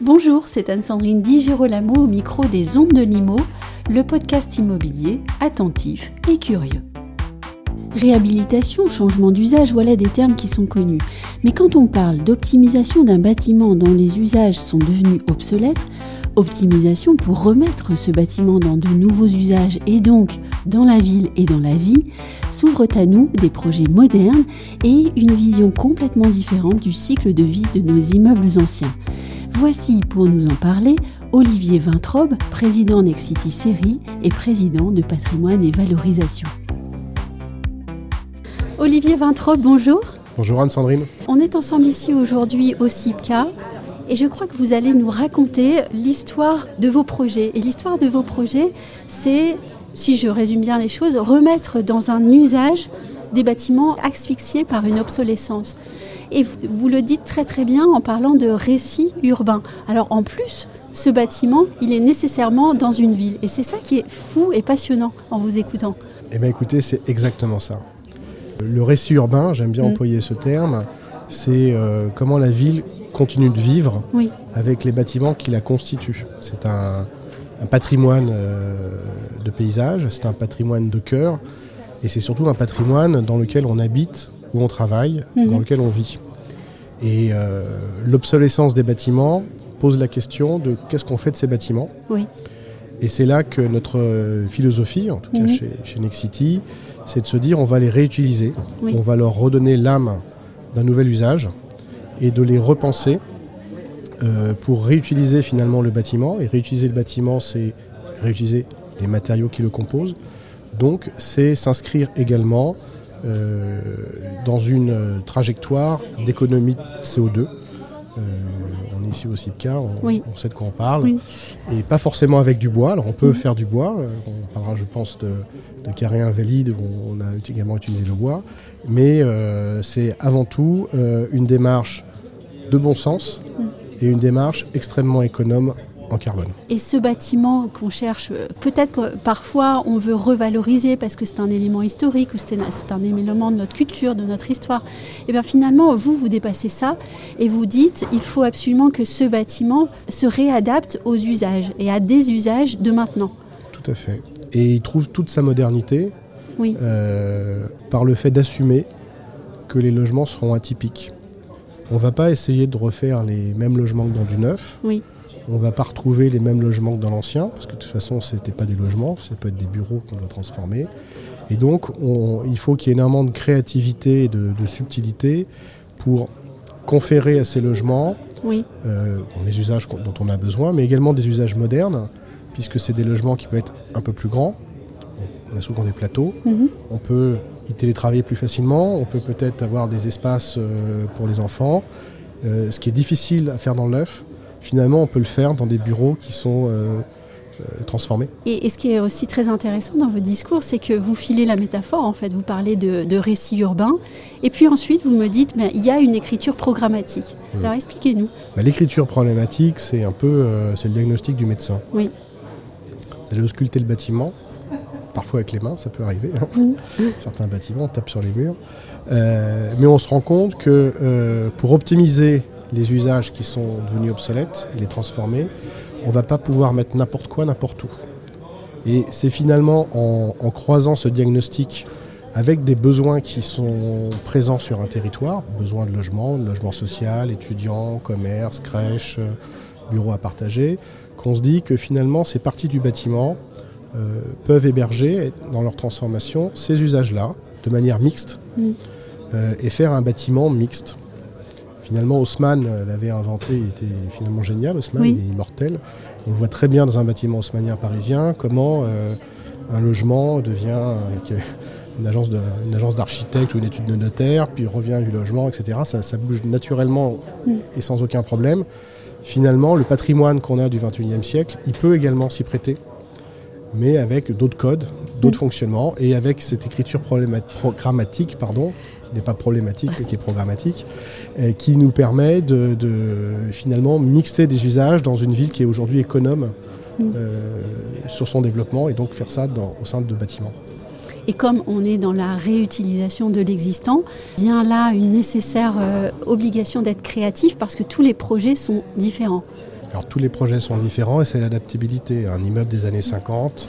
Bonjour, c'est Anne-Sandrine Di Girolamo au micro des Ondes de Limo, le podcast immobilier attentif et curieux. Réhabilitation, changement d'usage, voilà des termes qui sont connus. Mais quand on parle d'optimisation d'un bâtiment dont les usages sont devenus obsolètes, optimisation pour remettre ce bâtiment dans de nouveaux usages et donc dans la ville et dans la vie, s'ouvrent à nous des projets modernes et une vision complètement différente du cycle de vie de nos immeubles anciens. Voici pour nous en parler Olivier Vintrobe, président Nexity Série et président de Patrimoine et Valorisation. Olivier Vintrobe, bonjour. Bonjour Anne-Sandrine. On est ensemble ici aujourd'hui au CIPCA et je crois que vous allez nous raconter l'histoire de vos projets. Et l'histoire de vos projets, c'est, si je résume bien les choses, remettre dans un usage des bâtiments asphyxiés par une obsolescence. Et vous le dites très très bien en parlant de récit urbain. Alors en plus, ce bâtiment, il est nécessairement dans une ville. Et c'est ça qui est fou et passionnant en vous écoutant. Eh bien écoutez, c'est exactement ça. Le récit urbain, j'aime bien mm. employer ce terme, c'est euh, comment la ville continue de vivre avec les bâtiments qui la constituent. C'est un, patrimoine euh, de paysage, c'est un patrimoine de cœur, et c'est surtout un patrimoine dans lequel on habite, où on travaille, mhm. dans lequel on vit. Et euh, l'obsolescence des bâtiments pose la question de qu'est-ce qu'on fait de ces bâtiments. Oui. Et c'est là que notre euh, philosophie, en tout cas mhm. chez, chez Nexity, c'est de se dire on va les réutiliser, on va leur redonner l'âme d'un nouvel usage et de les repenser euh, pour réutiliser finalement le bâtiment. Et réutiliser le bâtiment, c'est réutiliser les matériaux qui le composent. Donc c'est s'inscrire également euh, dans une trajectoire d'économie de CO2. Euh, on est ici au CIPCA, on, on, sait de quoi on parle. Et pas forcément avec du bois. Alors on peut faire du bois. Euh, on parlera, je pense, de, de carrés invalides où on a également utilisé le bois. Mais c'est avant tout une démarche de bon sens et une démarche extrêmement économe carbone. Et ce bâtiment qu'on cherche, euh, peut-être que parfois on veut revaloriser parce que c'est un élément historique ou c'est un, élément de notre culture, de notre histoire. Et eh bien finalement, vous, vous dépassez ça et vous dites il faut absolument que ce bâtiment se réadapte aux usages et à des usages de maintenant. Tout à fait. Et il trouve toute sa modernité oui. Euh, par le fait d'assumer que les logements seront atypiques. On ne va pas essayer de refaire les mêmes logements que dans du neuf. Oui on ne va pas retrouver les mêmes logements que dans l'ancien, parce que de toute façon, ce n'était pas des logements, ça peut être des bureaux qu'on doit transformer. Et donc, il faut qu'il y ait énormément de créativité et de, subtilité pour conférer à ces logements euh, les usages dont on a besoin, mais également des usages modernes, puisque c'est des logements qui peuvent être un peu plus grands. On a souvent des plateaux. Mhm. On peut y télétravailler plus facilement. On peut peut-être avoir des espaces euh, pour les enfants. Euh, ce qui est difficile à faire dans le neuf, finalement, on peut le faire dans des bureaux qui sont euh, euh, transformés. Et, ce qui est aussi très intéressant dans votre discours, c'est que vous filez la métaphore, en fait. Vous parlez de, de récit urbain, et puis ensuite, vous me dites, mais il y a une écriture programmatique. Hmm. Alors expliquez-nous. Bah, l'écriture problématique, c'est un peu euh, c'est le diagnostic du médecin. Oui. Vous allez ausculter le bâtiment, parfois avec les mains, ça peut arriver. Hein. Hmm. Certains bâtiments tapent sur les murs. mais on se rend compte que pour optimiser les usages qui sont devenus obsolètes et les transformer, on ne va pas pouvoir mettre n'importe quoi n'importe où. Et c'est finalement en, croisant ce diagnostic avec des besoins qui sont présents sur un territoire, besoins de logement, de logement social, étudiants, commerce, crèche, bureaux à partager, qu'on se dit que finalement ces parties du bâtiment euh, peuvent héberger dans leur transformation ces usages-là de manière mixte mm. euh, et faire un bâtiment mixte finalement, Haussmann euh, l'avait inventé, il était finalement génial, Haussmann, il est immortel. On le voit très bien dans un bâtiment haussmannien parisien, comment euh, un logement devient euh, une agence, d'architecte ou une étude de notaire, puis revient du logement, etc. Ça, bouge naturellement et sans aucun problème. Finalement, le patrimoine qu'on a du 21e siècle, il peut également s'y prêter, mais avec d'autres codes, d'autres fonctionnements, et avec cette écriture programmatique, pardon, n'est pas problématique, mais qui est programmatique, qui nous permet de, finalement mixer des usages dans une ville qui est aujourd'hui économe mm. sur son développement et donc faire ça au sein de bâtiments. Et comme on est dans la réutilisation de l'existant, vient là une nécessaire euh, obligation d'être créatif parce que tous les projets sont différents. Alors tous les projets sont différents et c'est l'adaptabilité. Un immeuble des années 50,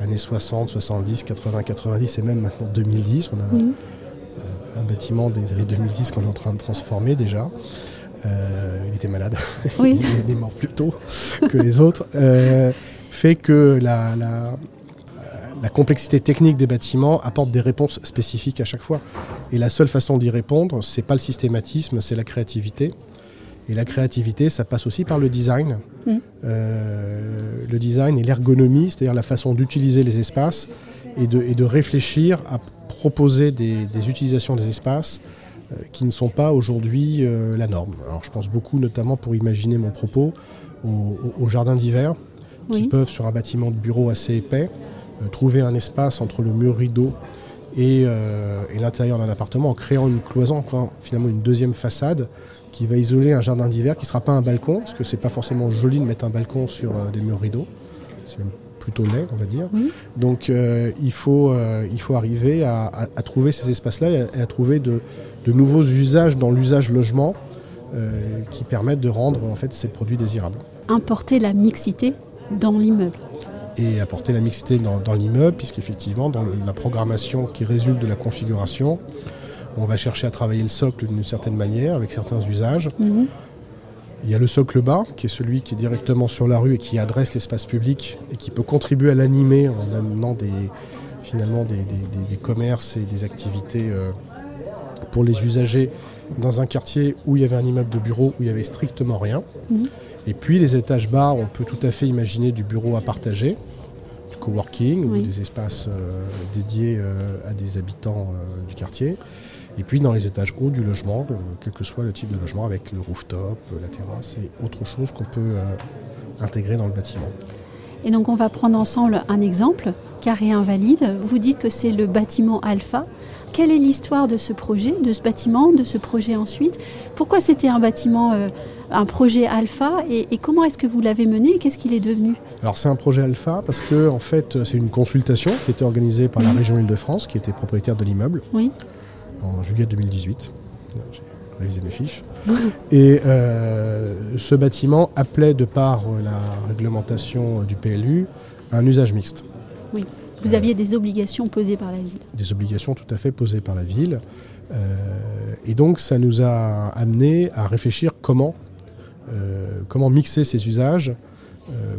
années 60, 70, 80, 90 et même maintenant 2010, on a. euh, un bâtiment des années 2010 qu'on est en train de transformer déjà. Euh, il était malade, oui. il est mort plus tôt que les autres, fait que la, la complexité technique des bâtiments apporte des réponses spécifiques à chaque fois. Et la seule façon d'y répondre, c'est pas le systématisme, c'est la créativité. Et la créativité, ça passe aussi par le design. Mmh. Euh, le design et l'ergonomie, c'est-à-dire la façon d'utiliser les espaces et de, réfléchir à proposer des, utilisations des espaces euh, qui ne sont pas aujourd'hui euh, la norme. Alors je pense beaucoup, notamment pour imaginer mon propos, aux, jardins d'hiver, qui peuvent, sur un bâtiment de bureau assez épais, euh, trouver un espace entre le mur rideau et, l'intérieur d'un appartement en créant une cloison, enfin, finalement une deuxième façade qui va isoler un jardin d'hiver qui ne sera pas un balcon, parce que c'est pas forcément joli de mettre un balcon sur des murs rideaux. C'est même plutôt laid, on va dire. Donc il, faut, il faut arriver à, trouver ces espaces-là et, à, trouver de, nouveaux usages dans l'usage logement qui permettent de rendre en fait ces produits désirables. Importer la mixité dans l'immeuble et apporter la mixité dans, l'immeuble, puisqu'effectivement, dans la programmation qui résulte de la configuration, on va chercher à travailler le socle d'une certaine manière, avec certains usages. Mhm. Il y a le socle bas, qui est celui qui est directement sur la rue et qui adresse l'espace public et qui peut contribuer à l'animer en amenant des, finalement des, commerces et des activités euh, pour les usagers dans un quartier où il y avait un immeuble de bureau où il n'y avait strictement rien. Mhm. Et puis les étages bas, on peut tout à fait imaginer du bureau à partager, du coworking ou des espaces euh, dédiés euh, à des habitants du quartier. Et puis dans les étages hauts du logement, quel que soit le type de logement, avec le rooftop, la terrasse et autre chose qu'on peut intégrer dans le bâtiment. Et donc on va prendre ensemble un exemple, carré invalide. Vous dites que c'est le bâtiment alpha. Quelle est l'histoire de ce projet, de ce bâtiment, de ce projet ensuite? Pourquoi c'était un bâtiment un projet alpha? Et, comment est-ce que vous l'avez mené? Et qu'est-ce qu'il est devenu? Alors c'est un projet alpha parce que en fait c'est une consultation qui était organisée par la région Île-de-France qui était propriétaire de l'immeuble oui. En juillet 2018. J'ai révisé mes fiches. et euh, ce bâtiment appelait de par la réglementation du PLU un usage mixte. Oui. Vous aviez des obligations posées par la ville. Des obligations tout à fait posées par la ville. Euh, et donc ça nous a amené à réfléchir comment euh, comment mixer ces usages euh,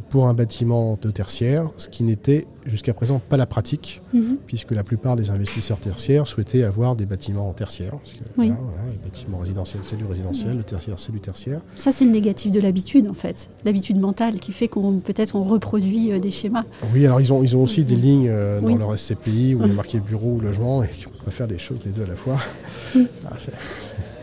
pour un bâtiment de tertiaire, ce qui n'était jusqu'à présent pas la pratique, mhm. puisque la plupart des investisseurs tertiaires souhaitaient avoir des bâtiments tertiaires. Parce que, les bâtiments résidentiels, c'est du résidentiel, le tertiaire, c'est du tertiaire. Ça, c'est le négatif de l'habitude, en fait. L'habitude mentale qui fait qu'on peut-être on reproduit euh, des schémas. Oui, alors ils ont, ils ont aussi des lignes dans leur SCPI où il est marqué bureau ou logement et on peut faire les choses les deux à la fois. Ah, le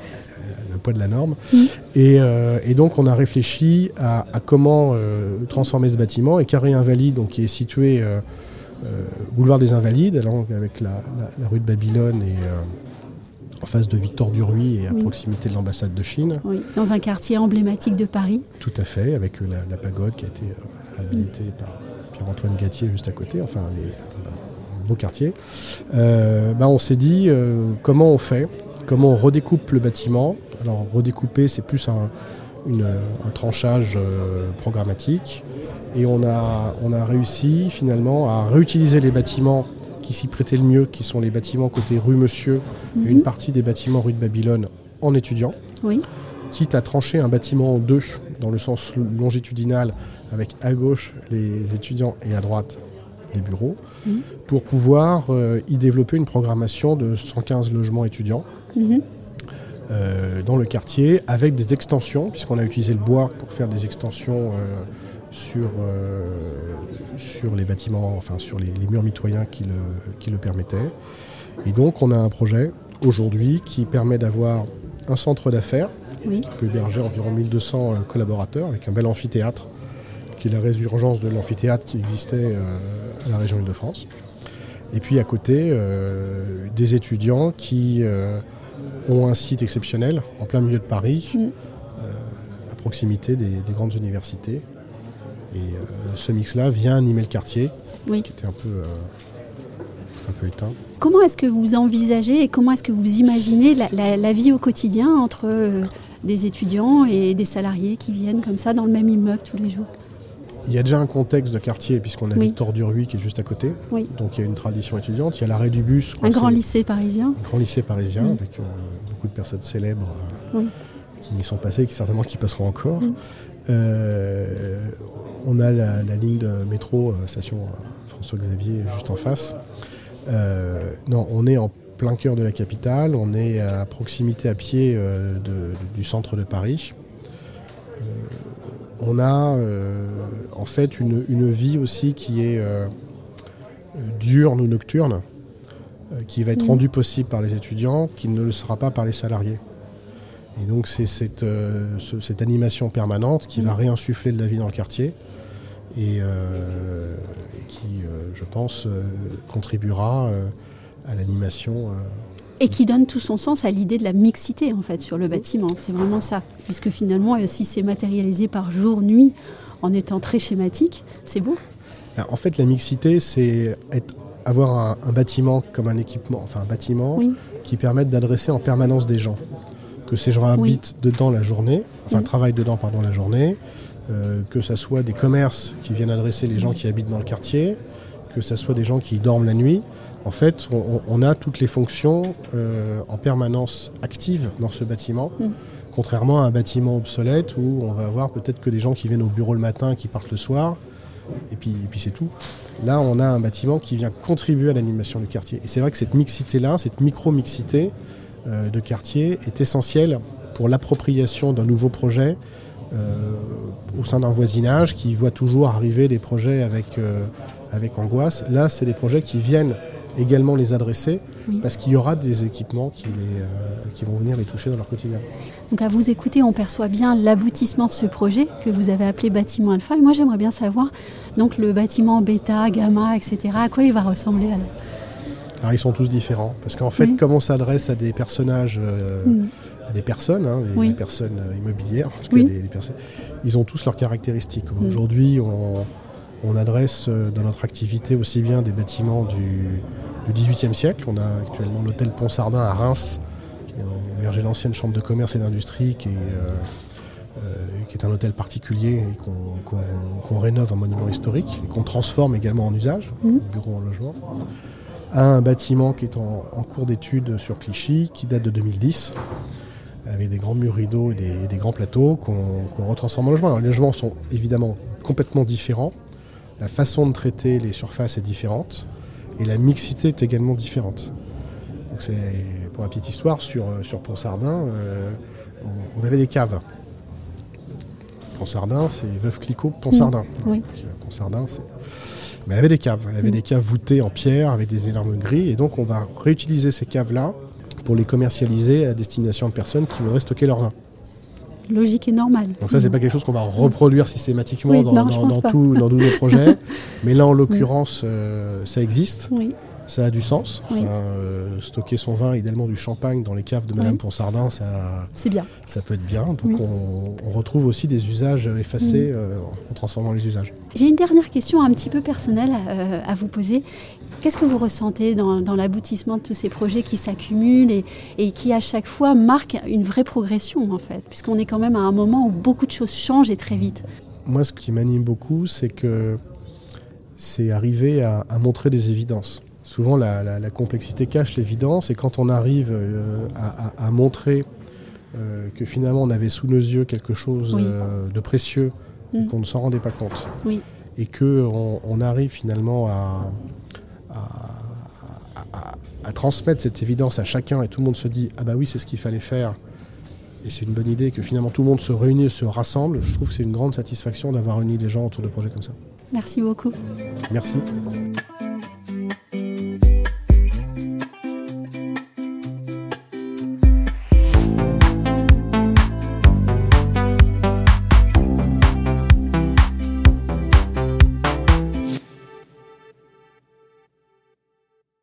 poids de la norme. Mm. Euh, et, donc on a réfléchi à, comment euh, transformer ce bâtiment. Et Carré Invalide, donc, qui est situé euh, boulevard des Invalides, avec la, rue de Babylone et en face de Victor Duruy et à proximité de l'ambassade de Chine. Oui, dans un quartier emblématique de Paris. Tout à fait, avec la, pagode qui a été habilitée par Pierre-Antoine Gatier juste à côté, enfin un beau quartier. Bah, on s'est dit comment on fait? Comment on redécoupe le bâtiment? Alors redécouper, c'est plus un, tranchage euh, programmatique. Et on a, on a réussi finalement à réutiliser les bâtiments qui s'y prêtaient le mieux, qui sont les bâtiments côté rue Monsieur, et une mhm. partie des bâtiments rue de Babylone en étudiant. Oui. Quitte à trancher un bâtiment en deux, dans le sens longitudinal, avec à gauche les étudiants et à droite les bureaux, mhm. pour pouvoir euh, y développer une programmation de 115 logements étudiants Mhm. Euh, dans le quartier avec des extensions, puisqu'on a utilisé le bois pour faire des extensions euh, sur, euh, sur les bâtiments, enfin sur les, murs mitoyens qui le, qui le permettaient. Et donc on a un projet aujourd'hui qui permet d'avoir un centre d'affaires qui peut héberger environ 1200 collaborateurs avec un bel amphithéâtre qui est la résurgence de l'amphithéâtre qui existait à la région Île-de-France Et puis à côté, des étudiants qui ont un site exceptionnel en plein milieu de Paris, mm. à proximité des, grandes universités. Et ce mix-là vient animer le quartier, qui était un peu, un peu éteint. Comment est-ce que vous envisagez et comment est-ce que vous imaginez la, vie au quotidien entre euh, des étudiants et des salariés qui viennent comme ça dans le même immeuble tous les jours? Il y a déjà un contexte de quartier puisqu'on a oui. Victor Duruy qui est juste à côté. Donc il y a une tradition étudiante. Il y a l'arrêt du bus. Un grand lycée parisien. Un grand lycée parisien avec euh, beaucoup de personnes célèbres euh, qui y sont passées et qui certainement qui passeront encore. on a la, la, ligne de métro station François Xavier juste en face. Euh, non, on est en plein cœur de la capitale, on est à proximité à pied euh, du centre de Paris. Euh, on a en fait une, vie aussi qui est diurne ou nocturne, qui va être mmh. rendue possible par les étudiants, qui ne le sera pas par les salariés. Et donc c'est cette, animation permanente qui va mmh. réinsuffler de la vie dans le quartier et, euh, qui, euh, je pense, euh, contribuera à l'animation. Et qui donne tout son sens à l'idée de la mixité en fait sur le bâtiment. C'est vraiment ça, puisque finalement, si c'est matérialisé par jour, nuit, en étant très schématique, c'est beau. Ben, en fait, la mixité, c'est avoir un, bâtiment comme un équipement, enfin un bâtiment qui permette d'adresser en permanence des gens. Que ces gens habitent dedans la journée, enfin travaillent dedans pardon la journée, euh, que ce soit des commerces qui viennent adresser les gens qui habitent dans le quartier, que ce soit des gens qui dorment la nuit. En fait, on, a toutes les fonctions euh, en permanence actives dans ce bâtiment, mm. contrairement à un bâtiment obsolète où on va avoir peut-être que des gens qui viennent au bureau le matin, qui partent le soir, et puis, puis c'est tout. Là, on a un bâtiment qui vient contribuer à l'animation du quartier. Et c'est vrai que cette mixité-là, cette micro-mixité euh, de quartier est essentielle pour l'appropriation d'un nouveau projet euh, au sein d'un voisinage qui voit toujours arriver des projets avec, avec angoisse. Là, c'est des projets qui viennent également les adresser parce qu'il y aura des équipements qui, les, euh, qui vont venir les toucher dans leur quotidien. Donc à vous écouter, on perçoit bien l'aboutissement de ce projet que vous avez appelé bâtiment alpha. Et moi j'aimerais bien savoir donc le bâtiment bêta, gamma, etc. À quoi il va ressembler alors? Alors ils sont tous différents parce qu'en fait, comme on s'adresse à des personnages mm des personnes, hein, des, personnes euh, immobilières, ils ont tous leurs caractéristiques. Aujourd'hui, on, adresse euh, dans notre activité aussi bien des bâtiments du, XVIIIe siècle. On a actuellement l'hôtel Pont-Sardin à Reims, qui a hébergé l'ancienne chambre de commerce et d'industrie, qui, euh, qui, est un hôtel particulier et qu'on rénove en monument historique et qu'on transforme également en usage, mm. bureau en logement un bâtiment qui est en, en cours d'étude sur Clichy, qui date de 2010, avec des grands murs rideaux et des, grands plateaux qu'on retransforme en logement. Alors, les logements sont évidemment complètement différents. La façon de traiter les surfaces est différente et la mixité est également différente. Donc c'est pour la petite histoire sur, sur Pont-Sardin, euh, on, avait des caves. Pont-Sardin, c'est Veuve Clicquot, Pont-Sardin. Euh, Pont-Sardin, c'est mais elle avait des caves. Elle avait des caves voûtées en pierre avec des énormes grilles. Et donc, on va réutiliser ces caves-là pour les commercialiser à destination de personnes qui voudraient stocker leur vin. Logique et normale. Donc ça, c'est pas quelque chose qu'on va reproduire systématiquement dans, tous nos projets. Mais là, en l'occurrence, euh, ça existe. Ça a du sens. Euh, stocker son vin, idéalement du champagne dans les caves de Madame Ponsardin, ça, bien. ça peut être bien. Donc on, retrouve aussi des usages effacés euh, en transformant les usages. J'ai une dernière question un petit peu personnelle à vous poser. Qu'est-ce que vous ressentez dans, l'aboutissement de tous ces projets qui s'accumulent et, qui à chaque fois marquent une vraie progression en fait, puisqu'on est quand même à un moment où beaucoup de choses changent et très vite. Moi, ce qui m'anime beaucoup, c'est que c'est arriver à, montrer des évidences. Souvent, la, complexité cache l'évidence, et quand on arrive euh, à, montrer euh, que finalement on avait sous nos yeux quelque chose euh, de précieux, mm. qu'on ne s'en rendait pas compte, et qu'on on arrive finalement à, à, transmettre cette évidence à chacun et tout le monde se dit ah bah oui c'est ce qu'il fallait faire et c'est une bonne idée que finalement tout le monde se réunit et se rassemble, je trouve que c'est une grande satisfaction d'avoir réuni les gens autour de projets comme ça. Merci beaucoup. Merci.